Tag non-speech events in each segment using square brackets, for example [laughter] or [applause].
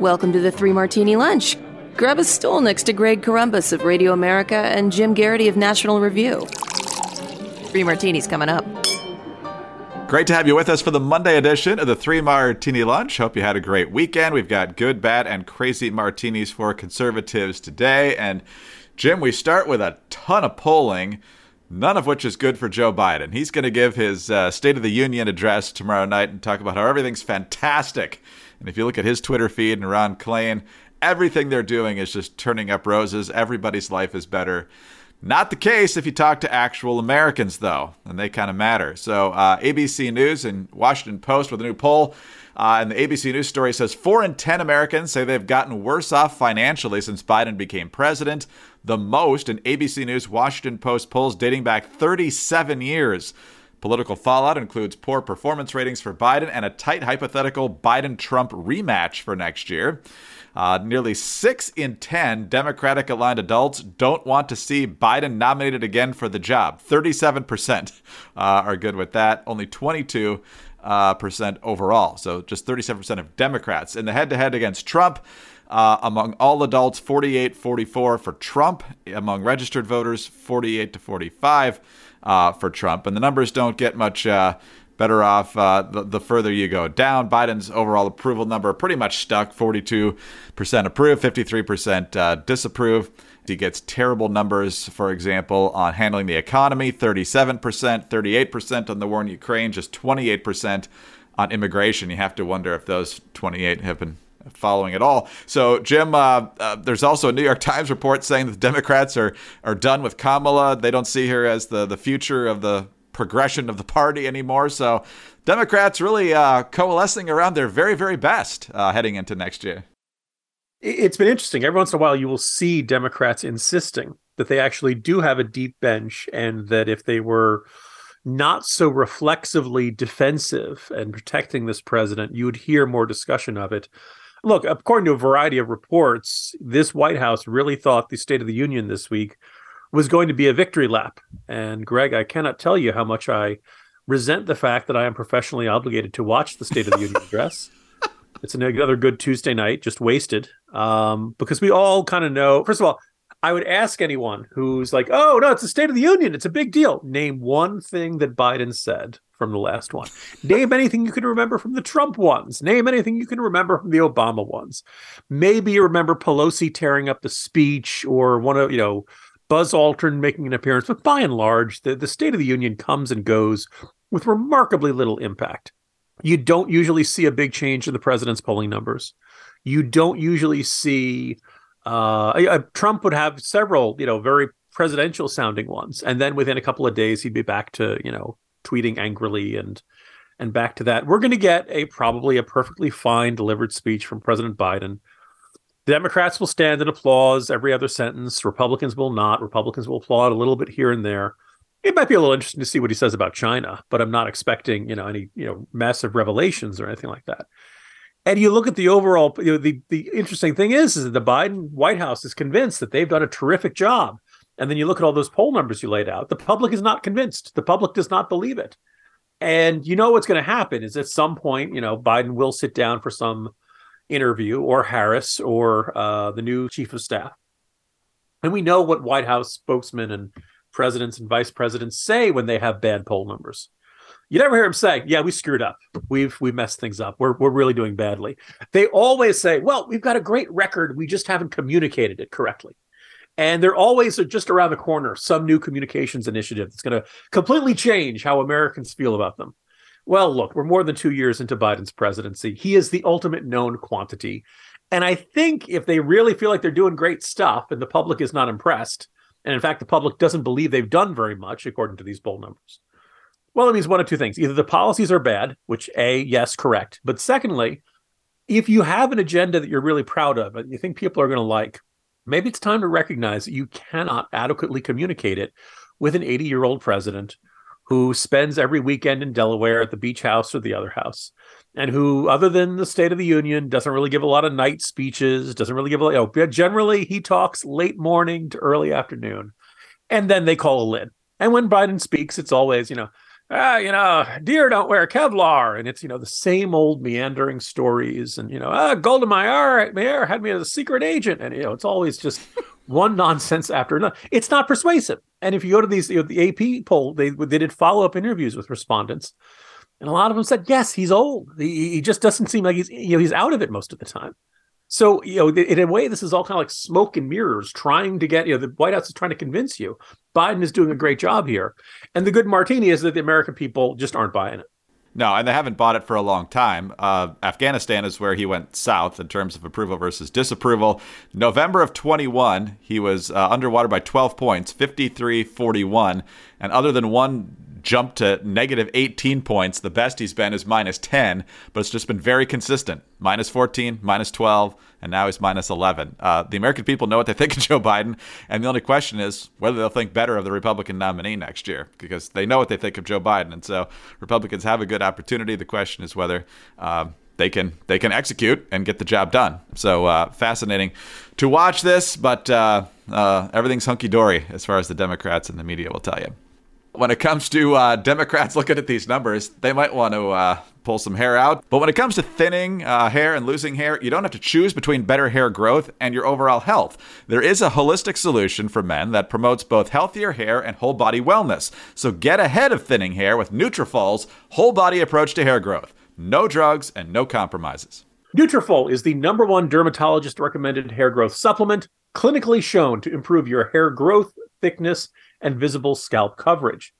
Welcome to the Three Martini Lunch. Grab a stool next to Greg Corombos of Radio America and Jim Geraghty of National Review. Three Martinis coming up. Great to have you with us for the Monday edition of the Three Martini Lunch. Hope you had a great weekend. We've got good, bad, and crazy martinis for conservatives today. And Jim, we start with a ton of polling, none of which is good for Joe Biden. He's going to give his uh, State of the Union address tomorrow night and talk about how everything's fantastic. And if you look at his Twitter feed and Ron Klain, everything they're doing is just turning up roses. Everybody's life is better. Not the case if you talk to actual Americans, though, and they kind of matter. So, uh, ABC News and Washington Post with a new poll. Uh, and the ABC News story says four in 10 Americans say they've gotten worse off financially since Biden became president. The most in ABC News Washington Post polls dating back 37 years. Political fallout includes poor performance ratings for Biden and a tight hypothetical Biden Trump rematch for next year. Uh, nearly six in 10 Democratic aligned adults don't want to see Biden nominated again for the job. 37% uh, are good with that. Only 22 uh, percent overall. So just 37% of Democrats. In the head to head against Trump, uh, among all adults, 48 44 for Trump. Among registered voters, 48 to 45 uh, for Trump. And the numbers don't get much uh, better off uh, the, the, further you go down. Biden's overall approval number pretty much stuck 42% approve, 53% uh, disapprove. He gets terrible numbers, for example, on handling the economy 37%, 38% on the war in Ukraine, just 28% on immigration. You have to wonder if those 28 have been following at all. So, Jim, uh, uh, there's also a New York Times report saying that the Democrats are are done with Kamala. They don't see her as the the future of the progression of the party anymore. So, Democrats really uh, coalescing around their very very best uh, heading into next year. It's been interesting. Every once in a while, you will see Democrats insisting that they actually do have a deep bench, and that if they were not so reflexively defensive and protecting this president, you would hear more discussion of it look, according to a variety of reports, this White House really thought the State of the Union this week was going to be a victory lap. And Greg, I cannot tell you how much I resent the fact that I am professionally obligated to watch the State of the Union address. [laughs] It's another good Tuesday night, just wasted. Um, because we all kind of know, first of all, I would ask anyone who's like, oh, no, it's the State of the Union. It's a big deal. Name one thing that Biden said from the last one. Name anything you can remember from the Trump ones. Name anything you can remember from the Obama ones. Maybe you remember Pelosi tearing up the speech or one of, you know, Buzz Aldrin making an appearance. But by and large, the, the State of the Union comes and goes with remarkably little impact. You don't usually see a big change in the president's polling numbers. You don't usually see uh, Trump would have several, you know, very presidential sounding ones, and then within a couple of days he'd be back to, you know, tweeting angrily and and back to that. We're going to get a probably a perfectly fine delivered speech from President Biden. The Democrats will stand and applause every other sentence. Republicans will not. Republicans will applaud a little bit here and there. It might be a little interesting to see what he says about China, but I'm not expecting, you know, any, you know, massive revelations or anything like that. And you look at the overall, you know, the the interesting thing is, is that the Biden White House is convinced that they've done a terrific job and then you look at all those poll numbers you laid out, the public is not convinced. The public does not believe it. And you know what's going to happen is at some point, you know, Biden will sit down for some interview or Harris or uh, the new chief of staff. And we know what White House spokesmen and presidents and vice presidents say when they have bad poll numbers. You never hear them say, "Yeah, we screwed up. We've we messed things up. We're we're really doing badly." They always say, "Well, we've got a great record. We just haven't communicated it correctly." and they're always just around the corner some new communications initiative that's going to completely change how americans feel about them well look we're more than two years into biden's presidency he is the ultimate known quantity and i think if they really feel like they're doing great stuff and the public is not impressed and in fact the public doesn't believe they've done very much according to these poll numbers well it means one of two things. Either the policies are bad which a yes correct. But secondly if you have an agenda that you're really proud of and you think people are going to like maybe it's time to recognize that you cannot adequately communicate it with an 80 year old president who spends every weekend in Delaware at the beach house or the other house, and who, other than the State of the Union, doesn't really give a lot of night speeches, doesn't really give a, oh, you know, generally he talks late morning to early afternoon, and then they call a lid. And when Biden speaks, it's always, you know, ah, you know, deer don't wear Kevlar, and it's you know the same old meandering stories, and you know, ah, Golda Meir, Meir had me as a secret agent, and you know, it's always just one [laughs] nonsense after another. It's not persuasive. And if you go to these, you know, the AP poll, they they did follow up interviews with respondents, and a lot of them said, yes, he's old. He, he just doesn't seem like he's you know he's out of it most of the time. So, you know, in a way, this is all kind of like smoke and mirrors trying to get, you know, the White House is trying to convince you Biden is doing a great job here. And the good martini is that the American people just aren't buying it. No, and they haven't bought it for a long time. Uh, Afghanistan is where he went south in terms of approval versus disapproval. November of 21, he was uh, underwater by 12 points, 53 41. And other than one jumped to negative 18 points. The best he's been is minus 10, but it's just been very consistent minus 14, minus 12, and now he's minus 11. Uh, the American people know what they [laughs] think of Joe Biden, and the only question is whether they'll think better of the Republican nominee next year because they know what they think of Joe Biden. And so Republicans have a good opportunity. The question is whether. Uh, they can they can execute and get the job done. So uh, fascinating to watch this, but uh, uh, everything's hunky dory as far as the Democrats and the media will tell you when it comes to uh, Democrats [laughs] looking at these numbers, they might want to uh, pull some hair out. But when it comes to thinning uh, hair and losing hair, you don't have to choose between better hair growth and your overall health. There is a holistic solution for men that promotes both healthier hair and whole body wellness. So get ahead of thinning hair with Nutrafol's whole body approach to hair growth. No drugs and no compromises. Nutrafol is the number one dermatologist recommended hair growth supplement, clinically shown to improve your hair growth, thickness, and visible scalp coverage.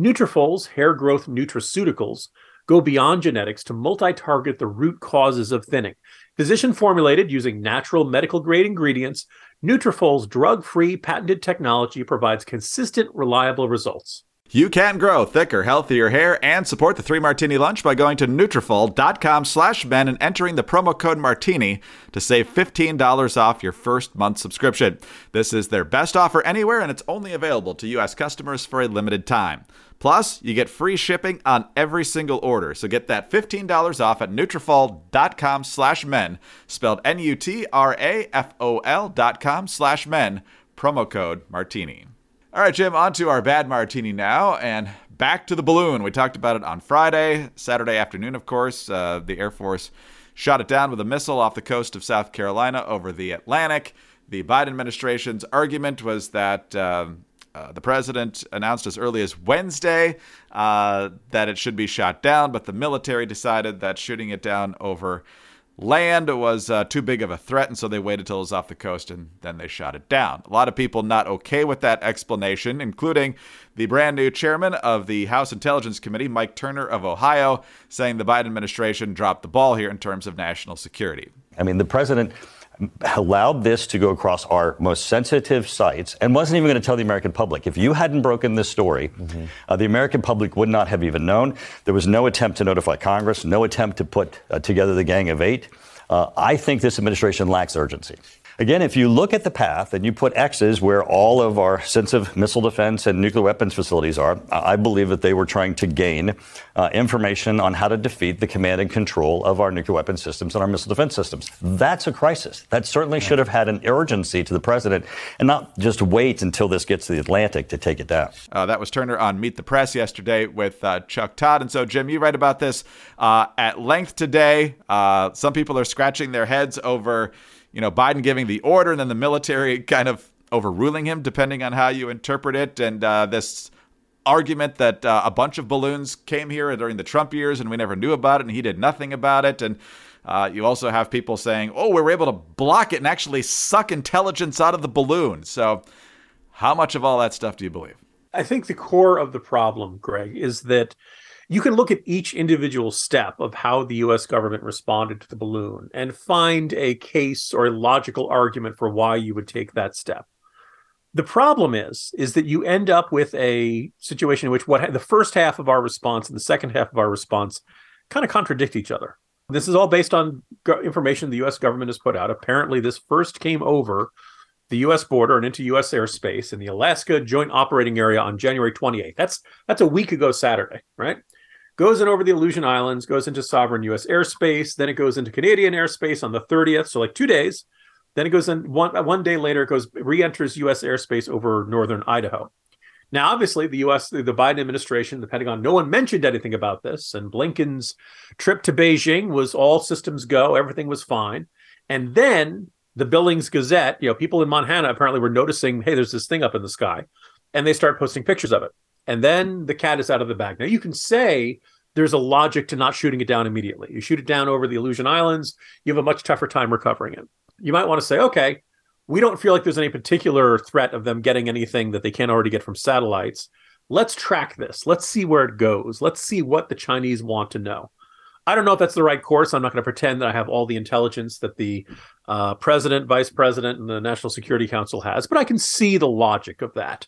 Nutrafol's hair growth nutraceuticals go beyond genetics to multi-target the root causes of thinning. Physician formulated using natural medical grade ingredients, Nutrafol's drug-free patented technology provides consistent, reliable results. You can grow thicker, healthier hair and support the 3 Martini Lunch by going to Nutrafol.com slash men and entering the promo code Martini to save $15 off your first month subscription. This is their best offer anywhere and it's only available to U.S. customers for a limited time. Plus, you get free shipping on every single order. So get that $15 off at Nutrafol.com slash men, spelled N-U-T-R-A-F-O-L dot com slash men, promo code Martini. All right, Jim, on to our bad martini now, and back to the balloon. We talked about it on Friday, Saturday afternoon, of course. Uh, the Air Force shot it down with a missile off the coast of South Carolina over the Atlantic. The Biden administration's argument was that um, uh, the president announced as early as Wednesday uh, that it should be shot down, but the military decided that shooting it down over land was uh, too big of a threat, and so they waited till it was off the coast and then they shot it down. A lot of people not okay with that explanation, including the brand new chairman of the House Intelligence Committee, Mike Turner of Ohio, saying the Biden administration dropped the ball here in terms of national security. I mean, the president allowed this to go across our most sensitive sites and wasn't even going to tell the American public. If you hadn't broken this story, mm-hmm. uh, the American public would not have even known. There was no attempt to notify Congress, no attempt to put uh, together the Gang of Eight. Uh, I think this administration lacks urgency. Again, if you look at the path and you put X's where all of our sensitive missile defense and nuclear weapons facilities are, I believe that they were trying to gain uh, information on how to defeat the command and control of our nuclear weapons systems and our missile defense systems. That's a crisis. That certainly should have had an urgency to the president and not just wait until this gets to the Atlantic to take it down. Uh, that was Turner on Meet the Press yesterday with uh, Chuck Todd. And so, Jim, you write about this uh, at length today. Uh, some people are scratching their heads over you know, Biden giving the order and then the military kind of overruling him, depending on how you interpret it. And uh, this argument that uh, a bunch of balloons came here during the Trump years and we never knew about it and he did nothing about it. And uh, you also have people saying, oh, we were able to block it and actually suck intelligence out of the balloon. So, how much of all that stuff do you believe? I think the core of the problem, Greg, is that you can look at each individual step of how the US government responded to the balloon and find a case or a logical argument for why you would take that step. The problem is is that you end up with a situation in which what the first half of our response and the second half of our response kind of contradict each other. This is all based on information the US government has put out. Apparently this first came over the U.S. border and into U.S. airspace in the Alaska Joint Operating Area on January 28th. That's that's a week ago Saturday, right? Goes in over the Aleutian Islands, goes into sovereign U.S. airspace. Then it goes into Canadian airspace on the 30th, so like two days. Then it goes in one one day later. It goes re-enters U.S. airspace over northern Idaho. Now, obviously, the U.S., the Biden administration, the Pentagon, no one mentioned anything about this. And Blinken's trip to Beijing was all systems go, everything was fine. And then the Billings Gazette, you know, people in Montana apparently were noticing, hey, there's this thing up in the sky, and they start posting pictures of it. And then the cat is out of the bag. Now, you can say there's a logic to not shooting it down immediately. You shoot it down over the Aleutian Islands, you have a much tougher time recovering it. You might want to say, okay, we don't feel like there's any particular threat of them getting anything that they can't already get from satellites. Let's track this. Let's see where it goes. Let's see what the Chinese want to know. I don't know if that's the right course. I'm not going to pretend that I have all the intelligence that the uh, president, vice president, and the National Security Council has, but I can see the logic of that.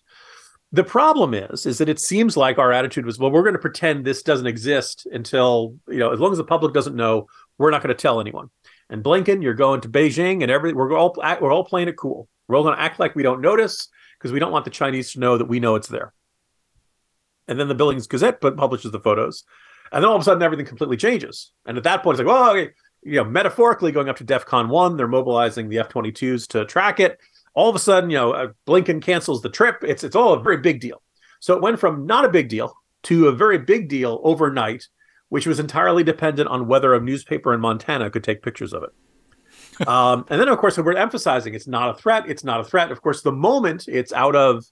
The problem is, is that it seems like our attitude was, well, we're going to pretend this doesn't exist until, you know, as long as the public doesn't know, we're not going to tell anyone and Blinken, you're going to Beijing, and every we're all we're all playing it cool. We're all going to act like we don't notice because we don't want the Chinese to know that we know it's there. And then the Billings Gazette publishes the photos, and then all of a sudden everything completely changes. And at that point, it's like, well, okay, you know, metaphorically going up to DEFCON one, they're mobilizing the F-22s to track it. All of a sudden, you know, uh, Blinken cancels the trip. It's it's all a very big deal. So it went from not a big deal to a very big deal overnight which was entirely dependent on whether a newspaper in Montana could take pictures of it. um, and then, of course, we're emphasizing it's not a threat. It's not a threat. Of course, the moment it's out of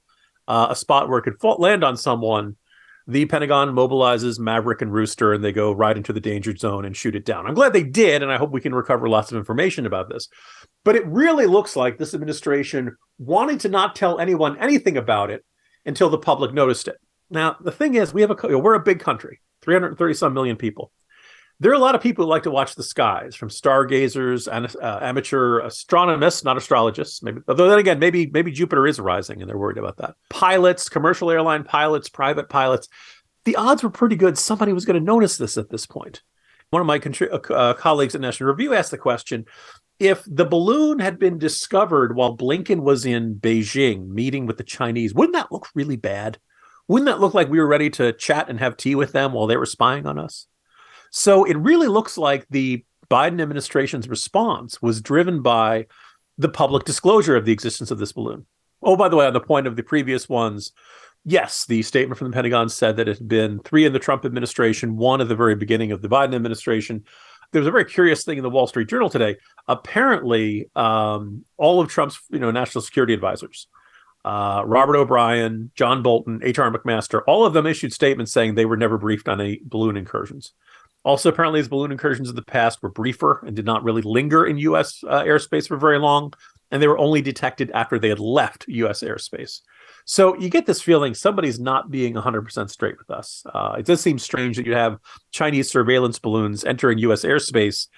uh, a spot where it could fall, land on someone, the Pentagon mobilizes Maverick and Rooster and they go right into the danger zone and shoot it down. I'm glad they did, and I hope we can recover lots of information about this. But it really looks like this administration wanted to not tell anyone anything about it until the public noticed it. Now, the thing is, we have a we're a big country. 330 some million people. There are a lot of people who like to watch the skies, from stargazers and uh, amateur astronomists, not astrologists. Maybe, although then again, maybe maybe Jupiter is rising, and they're worried about that. Pilots, commercial airline pilots, private pilots. The odds were pretty good somebody was going to notice this at this point. One of my contri- uh, uh, colleagues at National Review asked the question: If the balloon had been discovered while Blinken was in Beijing meeting with the Chinese, wouldn't that look really bad? Wouldn't that look like we were ready to chat and have tea with them while they were spying on us? So it really looks like the Biden administration's response was driven by the public disclosure of the existence of this balloon. Oh, by the way, on the point of the previous ones, yes, the statement from the Pentagon said that it had been three in the Trump administration, one at the very beginning of the Biden administration. There was a very curious thing in the Wall Street Journal today. Apparently, um, all of Trump's you know national security advisors uh, Robert O'Brien, John Bolton, H.R. McMaster, all of them issued statements saying they were never briefed on any balloon incursions. Also, apparently, his balloon incursions in the past were briefer and did not really linger in U.S. Uh, airspace for very long, and they were only detected after they had left U.S. airspace. So you get this feeling somebody's not being 100% straight with us. Uh, it does seem strange that you have Chinese surveillance balloons entering U.S. airspace,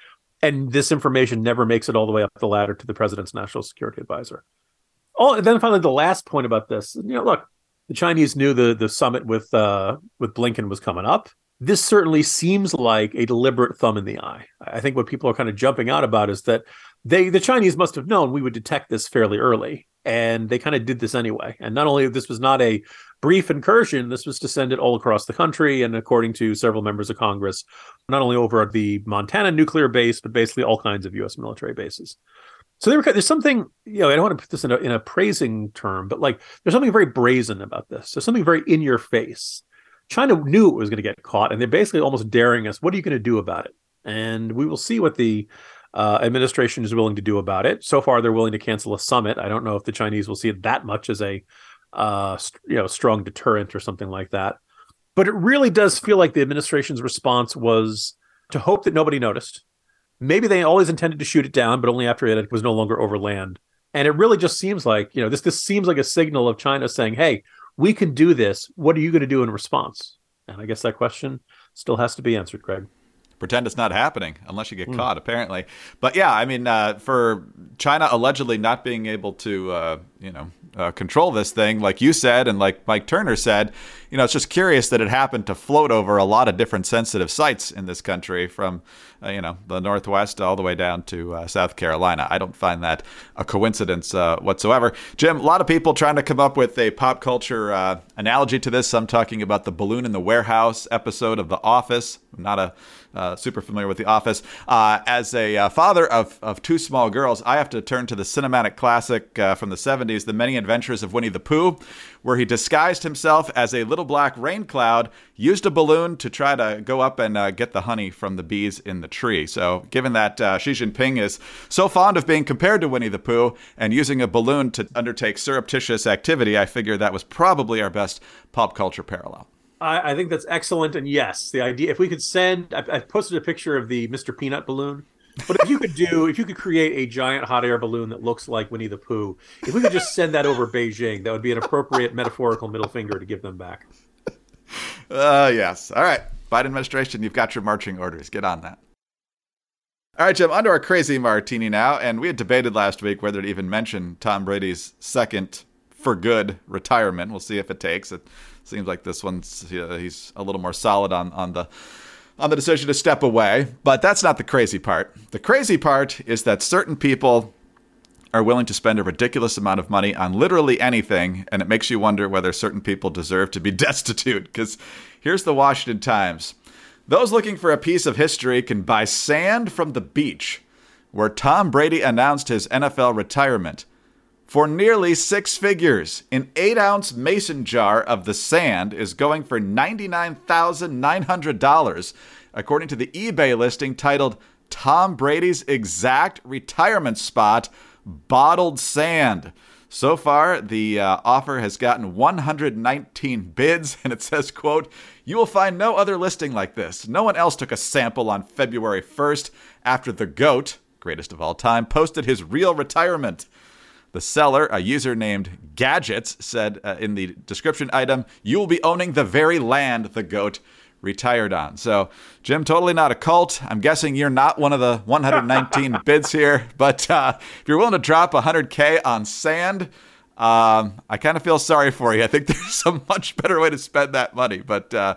and this information never makes it all the way up the ladder to the president's national security advisor. Oh, and then finally, the last point about this. You know, look, the Chinese knew the the summit with uh, with Blinken was coming up. This certainly seems like a deliberate thumb in the eye. I think what people are kind of jumping out about is that they the Chinese must have known we would detect this fairly early, and they kind of did this anyway. And not only this was not a brief incursion, this was to send it all across the country, and according to several members of Congress, not only over at the Montana nuclear base, but basically all kinds of U.S. military bases. So were, there's something, you know, I don't want to put this in a, in a praising term, but like there's something very brazen about this. There's something very in your face. China knew it was going to get caught, and they're basically almost daring us. What are you going to do about it? And we will see what the uh, administration is willing to do about it. So far, they're willing to cancel a summit. I don't know if the Chinese will see it that much as a, uh, you know, strong deterrent or something like that. But it really does feel like the administration's response was to hope that nobody noticed maybe they always intended to shoot it down, but only after it was no longer over land. And it really just seems like, you know, this this seems like a signal of China saying, "Hey, we can do this. What are you going to do in response?" And I guess that question still has to be answered, Greg pretend it's not happening unless you get mm. caught apparently. But yeah i mean uh, for china allegedly not being able to uh, you know uh, control this thing like you said and like mike turner said you know it's just curious that it happened to float over a lot of different sensitive sites in this country from uh, you know the northwest all the way down to uh, south carolina. I don't find that a coincidence uh, whatsoever. Jim a lot of people trying to come up with a pop culture analogy to this. I'm talking about the balloon in the warehouse episode of the office. Not a uh, super familiar with The Office. Uh, as a uh, father of, of two small girls, I have to turn to the cinematic classic uh, from the 70s, The Many Adventures of Winnie the Pooh, where he disguised himself as a little black rain cloud, used a balloon to try to go up and get the honey from the bees in the tree. So, given that Xi Jinping is so fond of being compared to Winnie the Pooh and using a balloon to undertake surreptitious activity, I figure that was probably our best pop culture parallel. I, I think that's excellent. And yes, the idea if we could send, I, I posted a picture of the Mr. Peanut balloon. But if you could do, if you could create a giant hot air balloon that looks like Winnie the Pooh, if we could just send that over Beijing, that would be an appropriate metaphorical middle finger to give them back. Uh, yes. All right. Biden administration, you've got your marching orders. Get on that. All right, Jim, onto our crazy martini now. And we had debated last week whether to even mention Tom Brady's second for good retirement. We'll see if it takes. It seems like this one's uh, he's a little more solid on on the on the decision to step away. But that's not the crazy part. The crazy part is that certain people are willing to spend a ridiculous amount of money on literally anything, and it makes you wonder whether certain people deserve to be [laughs] destitute. Because here's the Washington Times. Those looking for a piece of history can buy sand from the beach, where Tom Brady announced his NFL retirement for nearly six figures. An eight ounce mason jar of the sand is going for $99,900, according to the eBay listing titled Tom Brady's Exact Retirement Spot Bottled Sand. So far, the uh, offer has gotten 119 bids, and it says, quote, You will find no other listing like this. No one else took a sample on February 1st after the GOAT, greatest of all time, posted his real retirement. The seller, a user named Gadgets, said uh, in the description item, You will be owning the very land the goat retired on. So, Jim, totally not a cult. I'm guessing you're not one of the 119 [laughs] bids here, but uh, if you're willing to drop 100K on sand, um, I kind of feel sorry for you. I think [laughs] there's a much better way to spend that money, but, uh,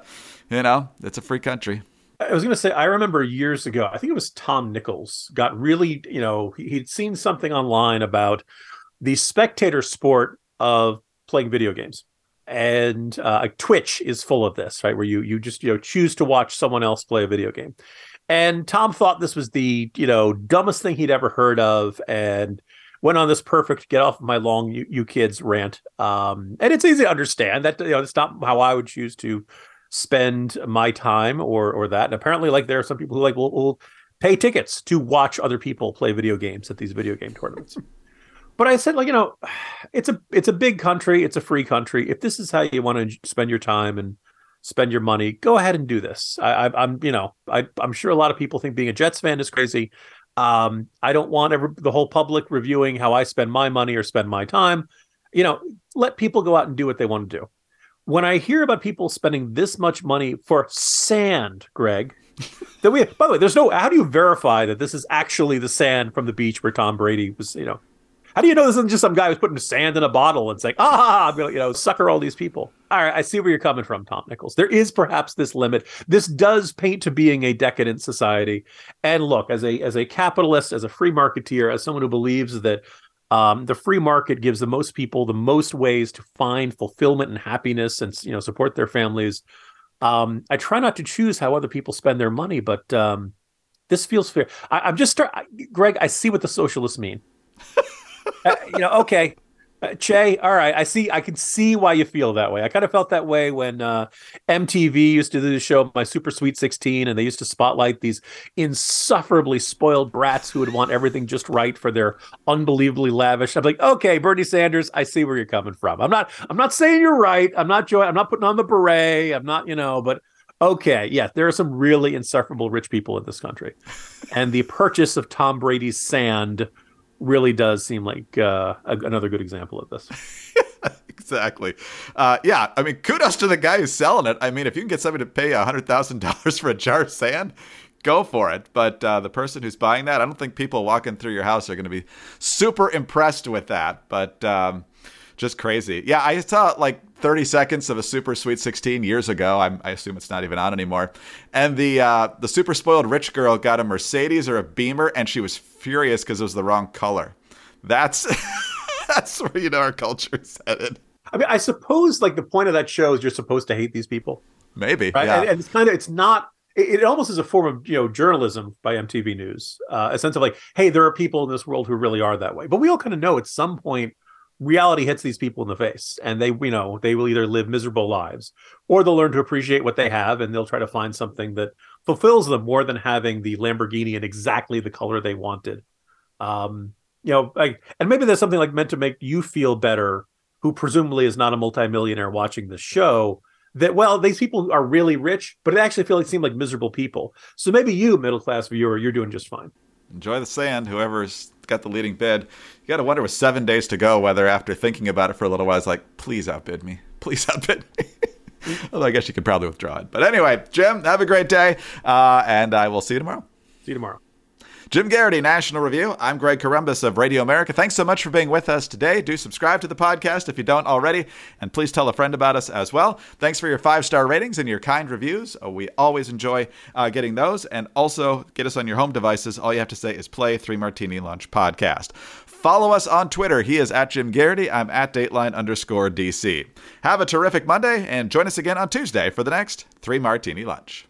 you know, it's a free country. I was going to say, I remember years ago, I think it was Tom Nichols got really, you know, he'd seen something online about the spectator sport of playing video games. And uh, twitch is full of this right? Where you you just you know choose to watch someone else play a video game. And tom thought this was the you know dumbest thing he'd ever heard of and went on this perfect get off my long you, you kids rant. Um, and it's easy to understand that you know it's not how i would choose to spend my time or or that. And apparently like there are some people who like will, will pay tickets to watch other people play video games at these video game tournaments but I said, like, you know, it's a it's a big country, it's a free country. If this is how you want to spend your time and spend your money, go ahead and do this. I, I, am you know, I, I'm sure a lot of people think being a Jets fan is crazy. Um, I don't want ever the whole public reviewing how I spend my money or spend my time. You know, let people go out and do what they want to do. When I hear about people spending this much money for sand, Greg, that we by the way, there's no how do you verify that this is actually the sand from the beach where Tom Brady was, you know, how do you know this isn't just some guy who's putting sand in a bottle and saying, ah, you know, sucker all these people? All right, I see where you're coming from, Tom Nichols. There is perhaps this limit. This does paint to being a decadent society. And look, as a as a capitalist, as a free marketeer, as someone who believes that um, the free market gives the most people the most ways to find fulfillment and happiness and you know support their families. Um, I try not to choose how other people spend their money, but um, this feels fair. I, am just start, I, Greg. I see what the socialists mean. [laughs] uh, you know, okay. Uh, che, all right. I see. I can see why you feel that way. I kind of felt that way when uh, MTV used to do the show My Super Sweet 16, and they used to spotlight these insufferably spoiled brats who would want everything just right for their unbelievably lavish. I'm like, okay, Bernie Sanders, I see where you're coming from. I'm not. I'm not saying you're right. I'm not joy. I'm not putting on the beret. I'm not. You know, but okay, yeah, there are some really insufferable rich people in this country, and the purchase of Tom Brady's sand really does seem like uh, a, another good example of this. [laughs] exactly. Uh, yeah, I mean, kudos to the guy who's selling it. I mean, if you can get somebody to pay hundred thousand dollars for a jar of sand, go for it. But uh, the person who's buying that, I don't think people walking through your house are going to be super impressed with that. But um, just crazy. Yeah, I saw like 30 seconds of a Super Sweet 16 years ago. I'm, i assume it's not even on anymore. And the uh, the super spoiled rich girl got a Mercedes or a Beamer, and she was furious because it was the wrong color. That's [laughs] that's where you know our culture is [laughs] headed. I mean, I suppose like the point of that show is you're supposed to hate these people. Maybe, right? yeah. And, and it's kind of it's not. It, it, almost is a form of you know journalism by MTV News, uh, a sense of like, hey, there are people in this world who really are that way. But we all kind of know at some point reality hits these people in the face and they you know they will either live miserable lives or they'll learn to appreciate what they have and they'll try to find something that fulfills them more than having the lamborghini in exactly the color they wanted. Um you know like and maybe there's something like meant to make you feel better who presumably is not a multimillionaire watching the show that well these people are really rich but it actually feel like seem like miserable people. So maybe you middle class viewer you're doing just fine enjoy the sand whoever's got the leading bid you got to wonder with seven days to go whether after thinking about it for a little while it's like please outbid me [laughs] please outbid me [laughs] Although I guess you could probably withdraw it. But anyway, Jim, have a great day, uh, and I will see you tomorrow. See you tomorrow. Jim Geraghty, National Review. I'm Greg Corombos of Radio America. Thanks so much for being with us today. Do subscribe to the podcast if you don't already, and please tell a friend about us as well. Thanks for your five star ratings and your kind reviews. Oh, we always enjoy uh, getting those. And also, get us on your home devices. All you have to say is play Three Martini Lunch podcast. Follow us on Twitter. He is at Jim Geraghty. I'm at Dateline underscore DC. Have a terrific Monday and join us again on Tuesday for the next Three Martini Lunch.